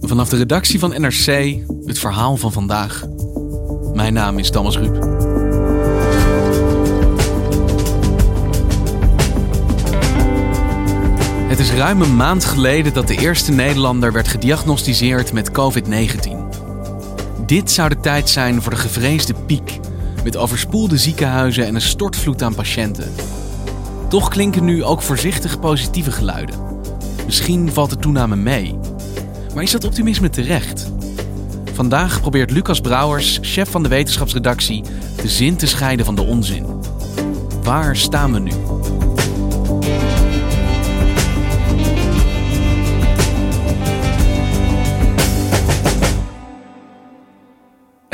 Vanaf de redactie van NRC het verhaal van vandaag. Mijn naam is Thomas Ruip. Het is ruim een maand geleden dat de eerste Nederlander werd gediagnosticeerd met COVID-19. Dit zou de tijd zijn voor de gevreesde piek, met overspoelde ziekenhuizen en een stortvloed aan patiënten. Toch klinken nu ook voorzichtig positieve geluiden. Misschien valt de toename mee. Maar is dat optimisme terecht? Vandaag probeert Lucas Brouwers, chef van de wetenschapsredactie, de zin te scheiden van de onzin. Waar staan we nu?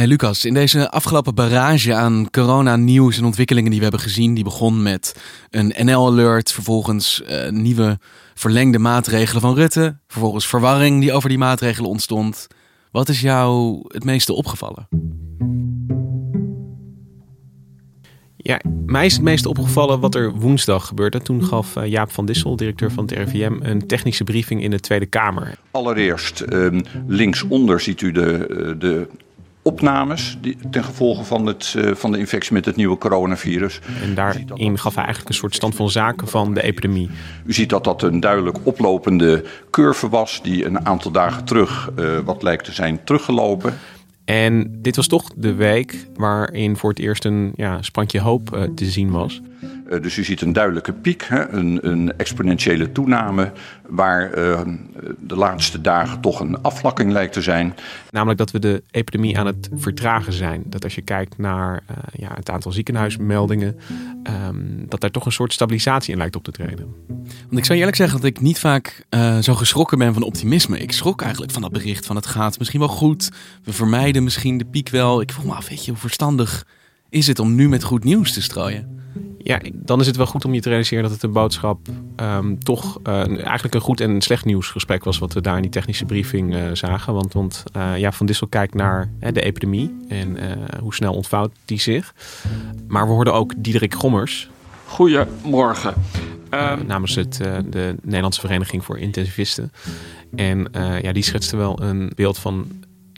Hey Lucas, in deze afgelopen barrage aan corona-nieuws en ontwikkelingen die we hebben gezien, die begon met een NL-alert, vervolgens uh, nieuwe verlengde maatregelen van Rutte, vervolgens verwarring die over die maatregelen ontstond. Wat is jou het meeste opgevallen? Ja, mij is het meest opgevallen wat er woensdag gebeurde. Toen gaf eh, Jaap van Dissel, directeur van het RIVM, een technische briefing in de Tweede Kamer. Allereerst, um, linksonder ziet u de, eh, de opnames die, ten gevolge van, het, uh, van de infectie met het nieuwe coronavirus. En daarin gaf hij eigenlijk een soort stand van zaken van de epidemie. U ziet dat dat een duidelijk oplopende curve was die een aantal dagen terug uh, wat lijkt te zijn teruggelopen. En dit was toch de week waarin voor het eerst een ja, sprankje hoop uh, te zien was. Uh, dus u ziet een duidelijke piek, hè, een, een, exponentiële toename, waar uh, de laatste dagen toch een afvlakking lijkt te zijn. Namelijk dat we de epidemie aan het vertragen zijn. Dat als je kijkt naar uh, ja, het aantal ziekenhuismeldingen, um, dat daar toch een soort stabilisatie in lijkt op te treden. Want ik zou eerlijk zeggen dat ik niet vaak zo geschrokken ben van optimisme. Ik schrok eigenlijk van dat bericht van het gaat misschien wel goed. We vermijden misschien de piek wel. Ik vroeg me af, weet je, hoe verstandig is het om nu met goed nieuws te strooien? Ja, dan is het wel goed om je te realiseren dat het een boodschap um, toch uh, eigenlijk een goed en slecht nieuwsgesprek was wat we daar in die technische briefing uh, zagen. Want, want uh, ja, Van Dissel kijkt naar de epidemie en hoe snel ontvouwt die zich. Maar we hoorden ook Diederik Gommers. Goedemorgen. Um... namens het, de Nederlandse Vereniging voor Intensivisten. En ja, die schetste wel een beeld van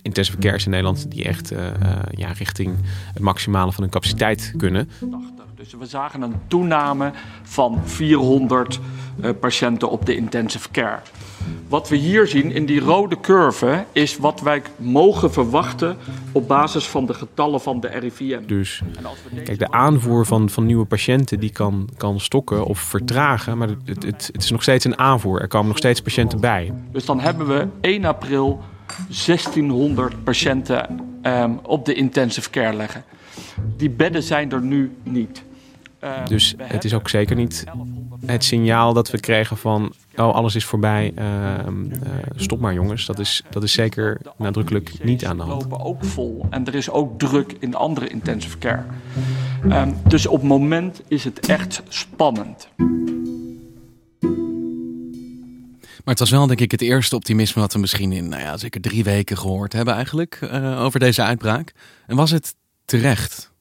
intensive cares in Nederland die echt ja, richting het maximale van hun capaciteit kunnen. Dus we zagen een toename van 400 uh, patiënten op de intensive care. Wat we hier zien in die rode curve is wat wij mogen verwachten op basis van de getallen van de RIVM. Dus kijk, de aanvoer van, van nieuwe patiënten die kan, kan stokken of vertragen, maar het, het, het is nog steeds een aanvoer. Er komen nog steeds patiënten bij. Dus dan hebben we 1 april 1600 patiënten um, op de intensive care leggen. Die bedden zijn er nu niet. Uh, dus het is ook zeker niet het signaal dat we kregen van... oh, alles is voorbij, uh, uh, stop maar jongens. Dat is, dat is zeker nadrukkelijk niet aan de hand. lopen ook vol en er is ook druk in andere intensive care. Um, dus op het moment is het echt spannend. Maar het was wel denk ik het eerste optimisme wat we misschien in nou ja, zeker drie weken gehoord hebben eigenlijk uh, over deze uitbraak. En was het terecht?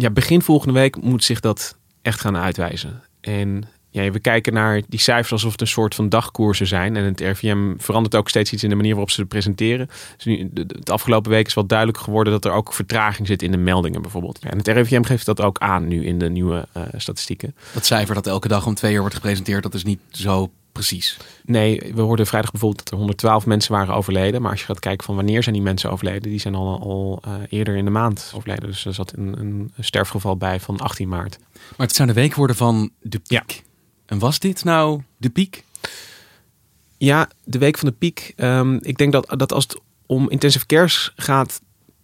Ja, begin volgende week moet zich dat echt gaan uitwijzen. En ja, we kijken naar die cijfers alsof het een soort van dagkoersen zijn. En het RVM verandert ook steeds iets in de manier waarop ze het presenteren. Dus nu, de, afgelopen week is wel duidelijk geworden dat er ook vertraging zit in de meldingen bijvoorbeeld. Ja, en het RIVM geeft dat ook aan nu in de nieuwe uh, statistieken. Dat cijfer dat elke dag om twee uur wordt gepresenteerd, dat is niet zo precies. Nee, we hoorden vrijdag bijvoorbeeld dat er 112 mensen waren overleden. Maar als je gaat kijken van wanneer zijn die mensen overleden, die zijn al, al uh, eerder in de maand overleden. Dus er zat een, een sterfgeval bij van 18 maart. Maar het zou de week worden van de piek. Ja. En was dit nou de piek? Ja, de week van de piek. Um, ik denk dat, dat als het om intensive cares gaat,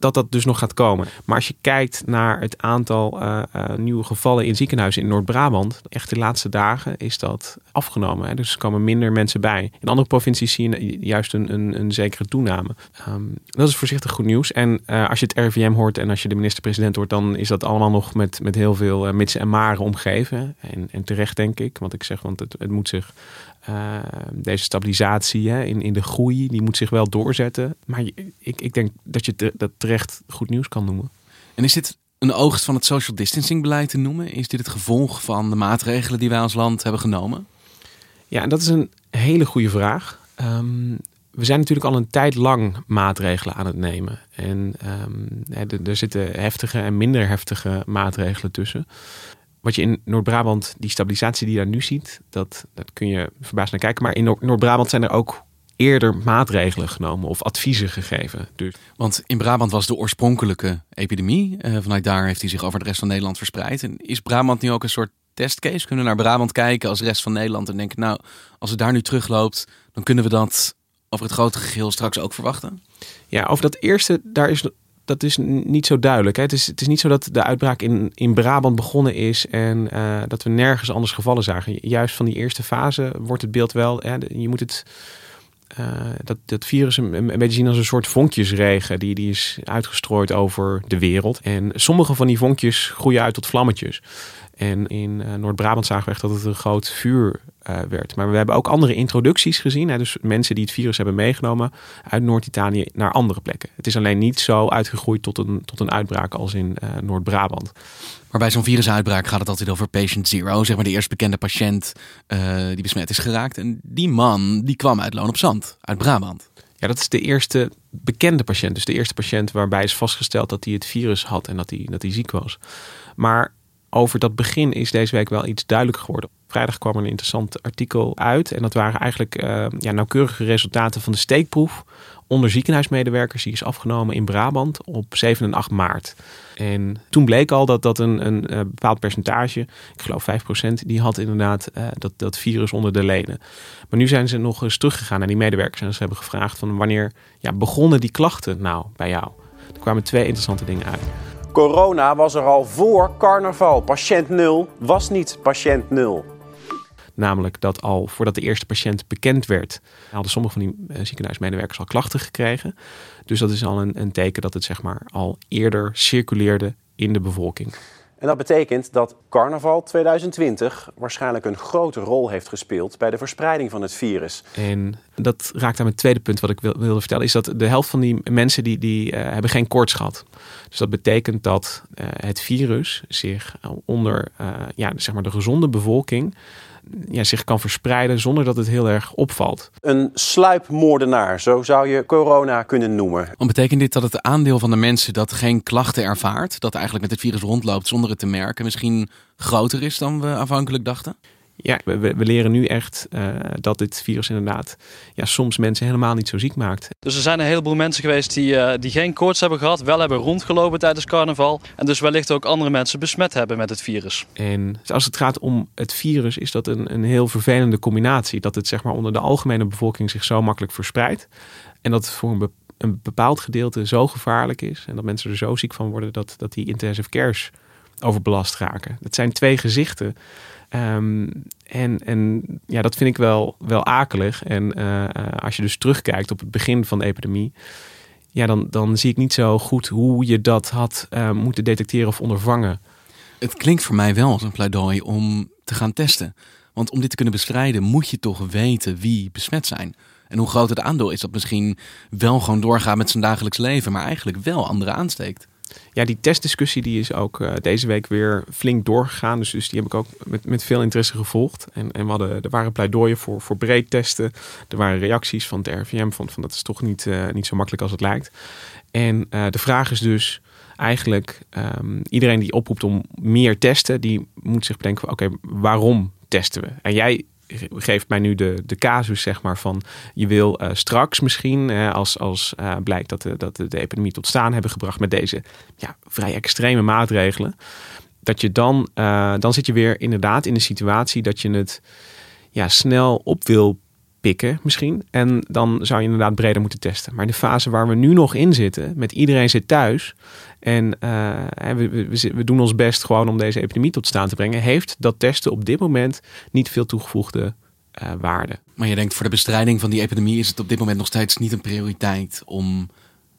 dat dat dus nog gaat komen. Maar als je kijkt naar het aantal uh, uh, nieuwe gevallen in ziekenhuizen in Noord-Brabant, echt de laatste dagen is dat afgenomen. Hè? Dus er komen minder mensen bij. In andere provincies zie je juist een, een, een zekere toename. Um, dat is voorzichtig goed nieuws. En uh, als je het RIVM hoort en als je de minister-president hoort, dan is dat allemaal nog met, met heel veel mitsen en maren omgeven. En, en terecht denk ik, want ik zeg, want het, het moet zich uh, deze stabilisatie hè, in, in de groei, die moet zich wel doorzetten. Maar ik, ik denk dat je dat terecht goed nieuws kan noemen. En is dit een oogst van het social distancing beleid te noemen? Is dit het gevolg van de maatregelen die wij als land hebben genomen? Ja, dat is een hele goede vraag. Um, we zijn natuurlijk al een tijd lang maatregelen aan het nemen. En um, er zitten heftige en minder heftige maatregelen tussen wat je in Noord-Brabant, die stabilisatie die je daar nu ziet, dat, dat kun je verbaasd naar kijken. Maar in Noord-Brabant zijn er ook eerder maatregelen genomen of adviezen gegeven. Dus... Want in Brabant was de oorspronkelijke epidemie. Uh, vanuit daar heeft hij zich over de rest van Nederland verspreid. En is Brabant nu ook een soort testcase? Kunnen we naar Brabant kijken als de rest van Nederland en denken, nou, als het daar nu terugloopt, dan kunnen we dat over het grote geheel straks ook verwachten? Ja, over dat eerste, daar is dat is niet zo duidelijk. Hè? Het, is, het is niet zo dat de uitbraak in, in Brabant begonnen is en uh, dat we nergens anders gevallen zagen. Juist van die eerste fase wordt het beeld wel. Hè, je moet het. Uh, dat, dat virus een, een, beetje zien als een soort vonkjesregen. Die, die is uitgestrooid over de wereld. En sommige van die vonkjes groeien uit tot vlammetjes. En in uh, Noord-Brabant zagen we echt dat het een groot vuur uh, werd. Maar we hebben ook andere introducties gezien. Hè? Dus mensen die het virus hebben meegenomen uit Noord-Italië naar andere plekken. Het is alleen niet zo uitgegroeid tot een, tot een uitbraak als in uh, Noord-Brabant. Maar bij zo'n virusuitbraak gaat het altijd over patient zero. Zeg maar de eerst bekende patiënt die besmet is geraakt. En die man die kwam uit Loon op Zand, uit Brabant. Ja, dat is de eerste bekende patiënt. Dus de eerste patiënt waarbij is vastgesteld dat hij het virus had en dat hij, dat hij ziek was. Maar over dat begin is deze week wel iets duidelijk geworden. Vrijdag kwam er een interessant artikel uit. En dat waren eigenlijk uh, ja, nauwkeurige resultaten van de steekproef onder ziekenhuismedewerkers. Die is afgenomen in Brabant op 7 en 8 maart. En toen bleek al dat dat een, een, een bepaald percentage, ik geloof 5%, die had inderdaad uh, dat, dat virus onder de leden. Maar nu zijn ze nog eens teruggegaan naar die medewerkers. En ze hebben gevraagd van wanneer ja, begonnen die klachten nou bij jou? Er kwamen twee interessante dingen uit. Corona was er al voor carnaval. Patiënt 0 was niet patiënt 0. Namelijk dat al voordat de eerste patiënt bekend werd, hadden sommige van die ziekenhuismedewerkers al klachten gekregen. Dus dat is al een, een teken dat het zeg maar al eerder circuleerde in de bevolking. En dat betekent dat carnaval 2020 waarschijnlijk een grote rol heeft gespeeld bij de verspreiding van het virus. En dat raakt aan mijn tweede punt wat ik wilde vertellen, is dat de helft van die mensen die, die uh, hebben geen koorts gehad. Dus dat betekent dat uh, het virus zich onder uh, ja, zeg maar de gezonde bevolking ja, zich kan verspreiden zonder dat het heel erg opvalt. Een sluipmoordenaar, zo zou je corona kunnen noemen. Want betekent dit dat het aandeel van de mensen dat geen klachten ervaart, dat eigenlijk met het virus rondloopt zonder het te merken, misschien groter is dan we aanvankelijk dachten? Ja, we, we, leren nu echt uh, dat dit virus inderdaad ja, soms mensen helemaal niet zo ziek maakt. Dus er zijn een heleboel mensen geweest die, uh, die geen koorts hebben gehad, wel hebben rondgelopen tijdens carnaval. En dus wellicht ook andere mensen besmet hebben met het virus. En als het gaat om het virus, is dat een, een heel vervelende combinatie. Dat het zeg maar onder de algemene bevolking zich zo makkelijk verspreidt. En dat het voor een, be een bepaald gedeelte zo gevaarlijk is. En dat mensen er zo ziek van worden dat, dat die intensive cares overbelast raken. Dat zijn twee gezichten. Um, en, en ja, dat vind ik wel, wel akelig. En uh, als je dus terugkijkt op het begin van de epidemie, ja, dan, dan zie ik niet zo goed hoe je dat had uh, moeten detecteren of ondervangen. Het klinkt voor mij wel als een pleidooi om te gaan testen. Want om dit te kunnen bestrijden, moet je toch weten wie besmet zijn. En hoe groot het aandeel is dat misschien wel gewoon doorgaat met zijn dagelijks leven, maar eigenlijk wel anderen aansteekt. Ja, die testdiscussie die is ook uh, deze week weer flink doorgegaan. Dus, dus die heb ik ook met, met veel interesse gevolgd. En, en we hadden, er waren pleidooien voor, voor breed testen. Er waren reacties van het RVM van, van dat is toch niet, uh, niet zo makkelijk als het lijkt. En uh, de vraag is dus eigenlijk, um, iedereen die oproept om meer testen, die moet zich bedenken, oké, waarom testen we? En jij geeft mij nu de, de casus, zeg maar, van je wil uh, straks misschien, als, als uh, blijkt dat, de, dat de, de epidemie tot staan hebben gebracht met deze ja, vrij extreme maatregelen, dat je dan, dan zit je weer inderdaad in de situatie dat je het ja, snel op wil misschien. En dan zou je inderdaad breder moeten testen. Maar in de fase waar we nu nog in zitten, met iedereen zit thuis. En uh, we, we, we, doen ons best gewoon om deze epidemie tot staan te brengen. Heeft dat testen op dit moment niet veel toegevoegde uh, waarde. Maar je denkt voor de bestrijding van die epidemie is het op dit moment nog steeds niet een prioriteit om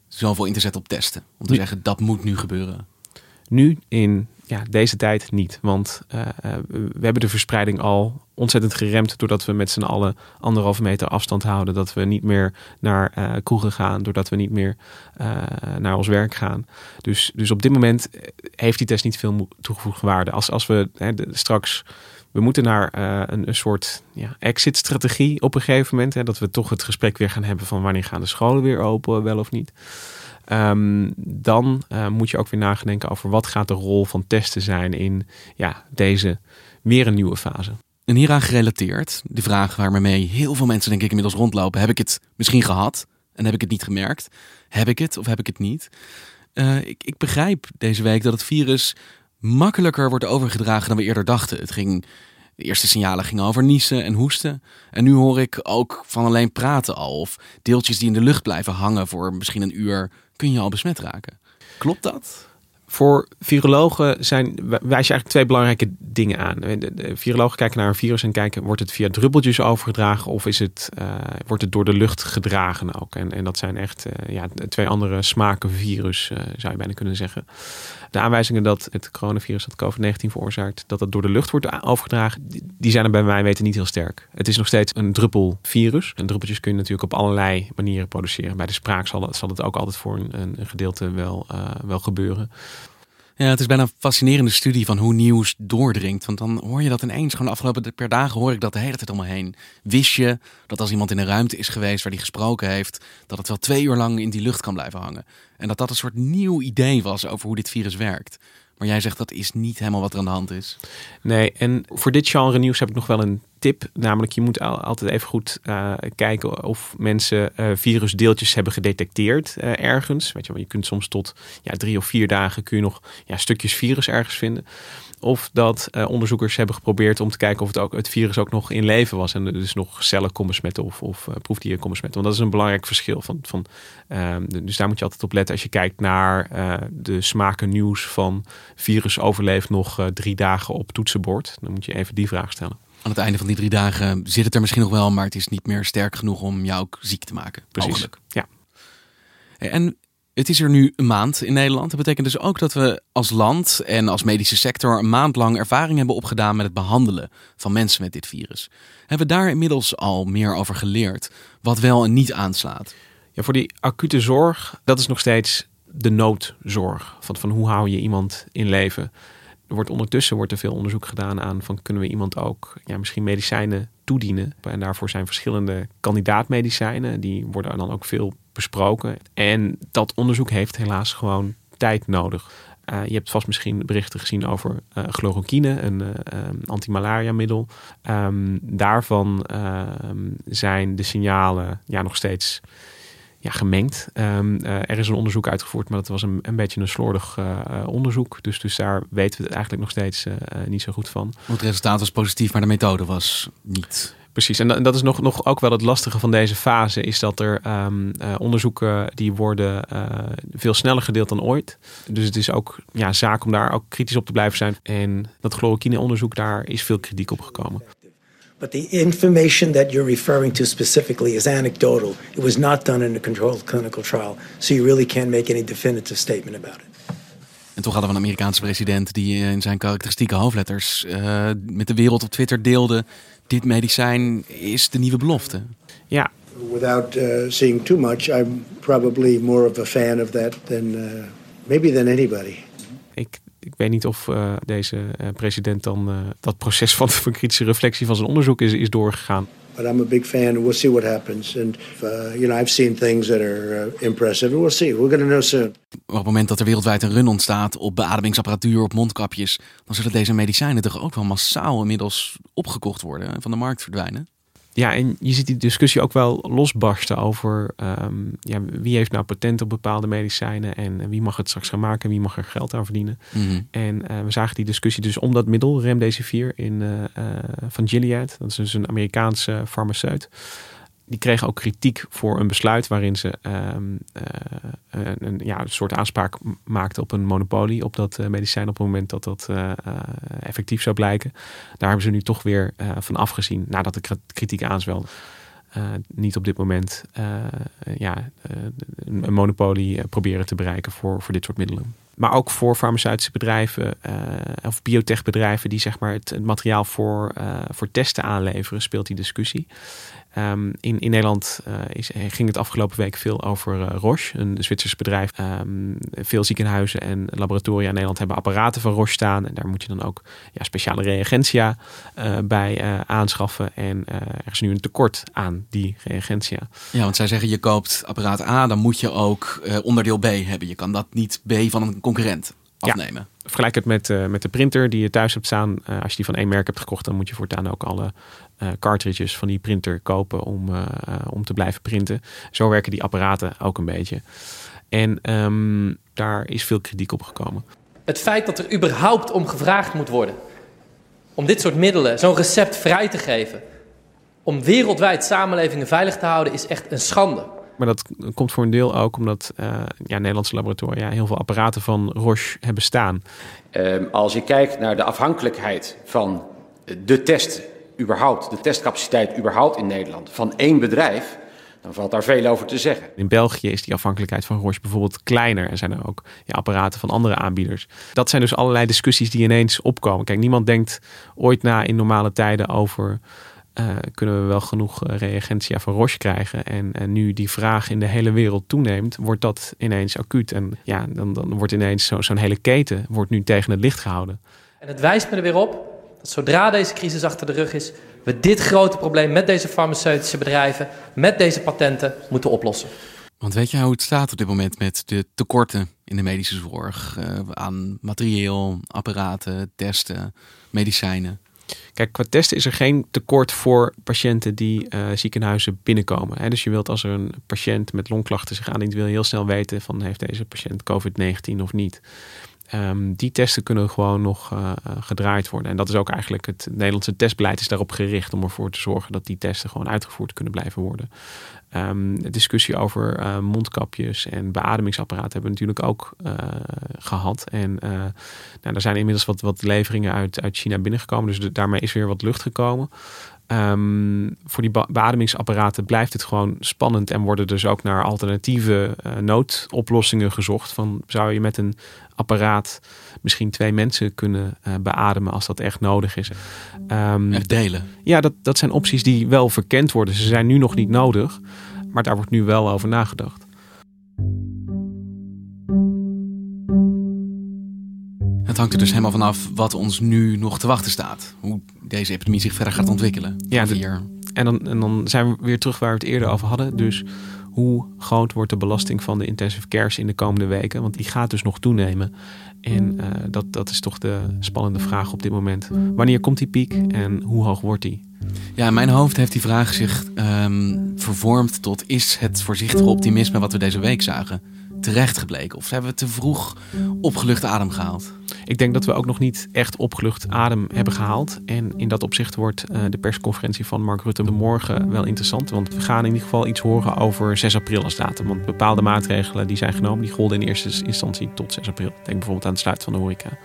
zoveel in te zetten op testen. Om te zeggen dat moet nu gebeuren. Nu in ja, deze tijd niet. Want uh, we hebben de verspreiding al ontzettend geremd doordat we met z'n allen anderhalve meter afstand houden. Dat we niet meer naar uh, kroegen gaan, doordat we niet meer naar ons werk gaan. Dus, dus op dit moment heeft die test niet veel toegevoegde waarde. Als, als we hè, straks. We moeten naar een, een, soort ja, exit-strategie op een gegeven moment. Hè, dat we toch het gesprek weer gaan hebben van wanneer gaan de scholen weer open, wel of niet. Um, dan uh, moet je ook weer nadenken over wat gaat de rol van testen zijn in ja, deze weer een nieuwe fase. En hieraan gerelateerd, de vraag waarmee heel veel mensen denk ik inmiddels rondlopen. Heb ik het misschien gehad en heb ik het niet gemerkt? Heb ik het of heb ik het niet? Uh, ik, ik begrijp deze week dat het virus makkelijker wordt overgedragen dan we eerder dachten. Het ging de eerste signalen gingen over niezen en hoesten. En nu hoor ik ook van alleen praten al. Of deeltjes die in de lucht blijven hangen voor misschien een uur. Kun je al besmet raken. Klopt dat? Voor virologen zijn, wijs je eigenlijk twee belangrijke dingen aan. Virologen kijken naar een virus en kijken, wordt het via druppeltjes overgedragen of is het, uh, wordt het door de lucht gedragen ook? En, en dat zijn echt uh, ja, twee andere smaken virus, uh, zou je bijna kunnen zeggen de aanwijzingen dat het coronavirus dat COVID-19 veroorzaakt, dat het door de lucht wordt overgedragen, die zijn er bij mij weten niet heel sterk. Het is nog steeds een druppelvirus. En druppeltjes kun je natuurlijk op allerlei manieren produceren. Bij de spraak zal het, zal het ook altijd voor een, een gedeelte wel, wel gebeuren. Ja, het is bijna een fascinerende studie van hoe nieuws doordringt. Want dan hoor je dat ineens. Gewoon de afgelopen per dagen hoor ik dat de hele tijd allemaal heen. Wist je dat als iemand in een ruimte is geweest waar die gesproken heeft, dat het wel twee uur lang in die lucht kan blijven hangen? En dat dat een soort nieuw idee was over hoe dit virus werkt. Maar jij zegt dat is niet helemaal wat er aan de hand is. Nee, en voor dit genre nieuws heb ik nog wel een tip. Namelijk, je moet altijd even goed uh, kijken of mensen uh, virusdeeltjes hebben gedetecteerd uh, ergens. Weet je, je kunt soms tot ja, drie of vier dagen kun je nog ja, stukjes virus ergens vinden. Of dat onderzoekers hebben geprobeerd om te kijken of het, ook, het virus ook nog in leven was. En dus nog cellen kon besmetten of, of proefdieren kon besmetten. Want dat is een belangrijk verschil. Van, van, ehm, dus daar moet je altijd op letten als je kijkt naar de smaken nieuws van virus overleeft nog drie dagen op toetsenbord. Dan moet je even die vraag stellen aan het einde van die drie dagen zit het er misschien nog wel, maar het is niet meer sterk genoeg om jou ook ziek te maken. Precies. Mogelijk. Ja. En het is er nu een maand in Nederland. Dat betekent dus ook dat we als land en als medische sector een maand lang ervaring hebben opgedaan met het behandelen van mensen met dit virus. Hebben we daar inmiddels al meer over geleerd, wat wel en niet aanslaat? Ja, voor die acute zorg, dat is nog steeds de noodzorg. Van, van hoe hou je iemand in leven? Er wordt ondertussen wordt er veel onderzoek gedaan aan van kunnen we iemand ook ja, misschien medicijnen toedienen. En daarvoor zijn verschillende kandidaatmedicijnen. Die worden dan ook veel besproken. En dat onderzoek heeft helaas gewoon tijd nodig. Uh, je hebt vast misschien berichten gezien over uh, chloroquine, een uh, antimalaria middel. Um, daarvan ehm, zijn de signalen ja, nog steeds ja, gemengd. Um, uh, er is een onderzoek uitgevoerd, maar dat was een, een beetje een slordig uh, onderzoek. Dus, dus daar weten we het eigenlijk nog steeds uh, niet zo goed van. Het resultaat was positief, maar de methode was niet. Precies, en dat is nog, nog ook wel het lastige van deze fase, is dat er um, onderzoeken die worden veel sneller gedeeld dan ooit. Dus het is ook ja, zaak om daar ook kritisch op te blijven zijn. En dat chloroquine onderzoek, daar is veel kritiek op gekomen. But the information that you're referring to specifically is anecdotal. It was not done in a controlled clinical trial. So you really can't make any definitive statement about it. En toch hadden we een Amerikaanse president die in zijn karakteristieke hoofdletters uh, met de wereld op Twitter deelde: dit medicijn is de nieuwe belofte. Ja. Without uh, seeing too much, I'm probably more of a fan of that than uh, maybe than anybody. Ik ik weet niet of uh, deze uh, president dan uh, dat proces van, van kritische reflectie van zijn onderzoek is, is doorgegaan. But I'm a big fan. We'll see what happens. And you know, I've seen things that are impressive. We'll see. We're going to know soon. Op het moment dat er wereldwijd een run ontstaat op beademingsapparatuur, op mondkapjes, dan zullen deze medicijnen toch ook wel massaal inmiddels opgekocht worden en van de markt verdwijnen. Ja, en je ziet die discussie ook wel losbarsten over um, ja, wie heeft nou patent op bepaalde medicijnen en wie mag het straks gaan maken, wie mag er geld aan verdienen. Mm -hmm. En uh, we zagen die discussie dus om dat middel, Remdesivir, in, uh, uh, van Gilead. Dat is dus een Amerikaanse farmaceut. Die kregen ook kritiek voor een besluit waarin ze ehm, een, een, ja, een soort aanspraak maakten op een monopolie op dat medicijn op het moment dat dat effectief zou blijken. Daar hebben ze nu toch weer van afgezien nadat de kritiek aanzwelde. niet op dit moment ja, een monopolie proberen te bereiken voor, voor dit soort middelen. Maar ook voor farmaceutische bedrijven of biotechbedrijven die zeg maar het, materiaal voor, voor testen aanleveren, speelt die discussie. Um, in, in Nederland uh, is, ging het afgelopen week veel over Roche, een Zwitsers bedrijf. Um, veel ziekenhuizen en laboratoria in Nederland hebben apparaten van Roche staan. En daar moet je dan ook ja, speciale reagentia bij aanschaffen. En er is nu een tekort aan die reagentia. Ja, want zij zeggen je koopt apparaat A, dan moet je ook onderdeel B hebben. Je kan dat niet B van een concurrent afnemen. Ja, vergelijk het met, uh, met de printer die je thuis hebt staan. Uh, als je die van één merk hebt gekocht, dan moet je voortaan ook alle uh, cartridges van die printer kopen om, om te blijven printen. Zo werken die apparaten ook een beetje. En um, daar is veel kritiek op gekomen. Het feit dat er überhaupt om gevraagd moet worden om dit soort middelen, zo'n recept vrij te geven, om wereldwijd samenlevingen veilig te houden, is echt een schande. Maar dat komt voor een deel ook omdat uh, ja, Nederlandse laboratoria heel veel apparaten van Roche hebben staan. Uh, als je kijkt naar de afhankelijkheid van de test überhaupt, de testcapaciteit überhaupt in Nederland, van één bedrijf, dan valt daar veel over te zeggen. In België is die afhankelijkheid van Roche bijvoorbeeld kleiner en zijn er ook ja, apparaten van andere aanbieders. Dat zijn dus allerlei discussies die ineens opkomen. Kijk, niemand denkt ooit na in normale tijden over uh, kunnen we wel genoeg eh, reagentia van Roche krijgen. En, en, nu die vraag in de hele wereld toeneemt, wordt dat ineens acuut. En ja, dan, dan wordt ineens zo, zo'n hele keten wordt nu tegen het licht gehouden. En het wijst me er weer op dat zodra deze crisis achter de rug is, we dit grote probleem met deze farmaceutische bedrijven, met deze patenten, moeten oplossen. Want weet je hoe het staat op dit moment met de tekorten in de medische zorg? Uh, aan materieel, apparaten, testen, medicijnen? Kijk, qua testen is er geen tekort voor patiënten die uh, ziekenhuizen binnenkomen. Hè? Dus je wilt als er een patiënt met longklachten zich aandient, wil je heel snel weten van heeft deze patiënt COVID-19 of niet. Um, die testen kunnen gewoon nog uh, gedraaid worden. En dat is ook eigenlijk het Nederlandse testbeleid is daarop gericht om ervoor te zorgen dat die testen gewoon uitgevoerd kunnen blijven worden. De discussie over uh, mondkapjes en beademingsapparaten hebben we natuurlijk ook uh, gehad. En nou, er zijn inmiddels wat, wat leveringen uit, uit China binnengekomen. Dus daarmee is weer wat lucht gekomen. Um, voor die beademingsapparaten blijft het gewoon spannend en worden dus ook naar alternatieve noodoplossingen gezocht. Van zou je met een apparaat misschien twee mensen kunnen uh, beademen als dat echt nodig is. Um, echt delen. Ja, dat, dat zijn opties die wel verkend worden. Ze zijn nu nog niet nodig, maar daar wordt nu wel over nagedacht. Hangt er dus helemaal vanaf wat ons nu nog te wachten staat. Hoe deze epidemie zich verder gaat ontwikkelen. Ja, hier. En, dan, en dan zijn we weer terug waar we het eerder over hadden. Dus hoe groot wordt de belasting van de intensive cares in de komende weken? Want die gaat dus nog toenemen. En uh, dat, dat is toch de spannende vraag op dit moment. Wanneer komt die piek en hoe hoog wordt die? Ja, in mijn hoofd heeft die vraag zich um, vervormd tot is het voorzichtige optimisme wat we deze week zagen terecht gebleken? Of hebben we te vroeg opgelucht adem gehaald? Ik denk dat we ook nog niet echt opgelucht adem hebben gehaald. En in dat opzicht wordt uh, de persconferentie van Mark Rutte morgen wel interessant. Want we gaan in ieder geval iets horen over 6 april als datum. Want bepaalde maatregelen die zijn genomen, die golden in eerste instantie tot 6 april. Denk bijvoorbeeld aan het sluiten van de horeca.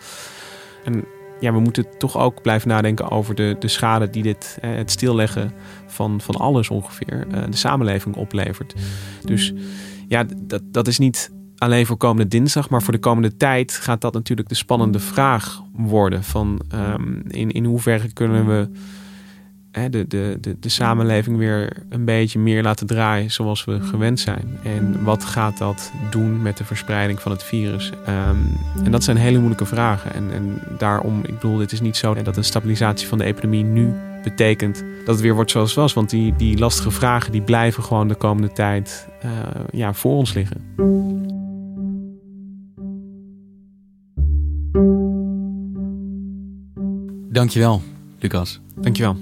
En ja, we moeten toch ook blijven nadenken over de, de schade die dit, eh, het stilleggen van, van alles ongeveer, eh, de samenleving oplevert. Dus ja, dat, dat is niet alleen voor komende dinsdag, maar voor de komende tijd gaat dat natuurlijk de spannende vraag worden. Van um, in, in hoeverre kunnen we hè, de, de, de, de samenleving weer een beetje meer laten draaien zoals we gewend zijn. En wat gaat dat doen met de verspreiding van het virus? Um, en dat zijn hele moeilijke vragen. En, en daarom, ik bedoel, het is niet zo dat een stabilisatie van de epidemie nu betekent dat het weer wordt zoals het was. Want die, die lastige vragen die blijven gewoon de komende tijd uh, ja, voor ons liggen. Dankjewel, Lucas. Dankjewel.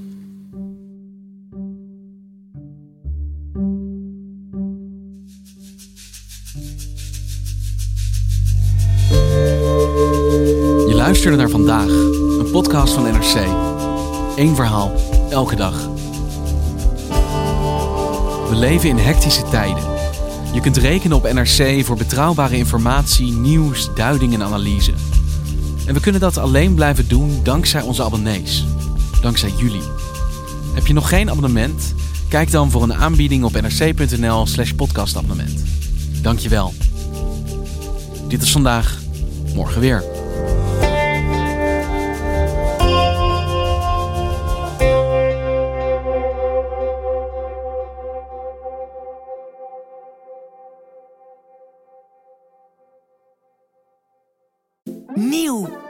Je luisterde naar vandaag, een podcast van NRC. Eén verhaal, elke dag. We leven in hectische tijden. Je kunt rekenen op NRC voor betrouwbare informatie, nieuws, duiding en analyse. En we kunnen dat alleen blijven doen dankzij onze abonnees. Dankzij jullie. Heb je nog geen abonnement? Kijk dan voor een aanbieding op nrc.nl slash podcastabonnement. Dankjewel. Dit is vandaag, morgen weer.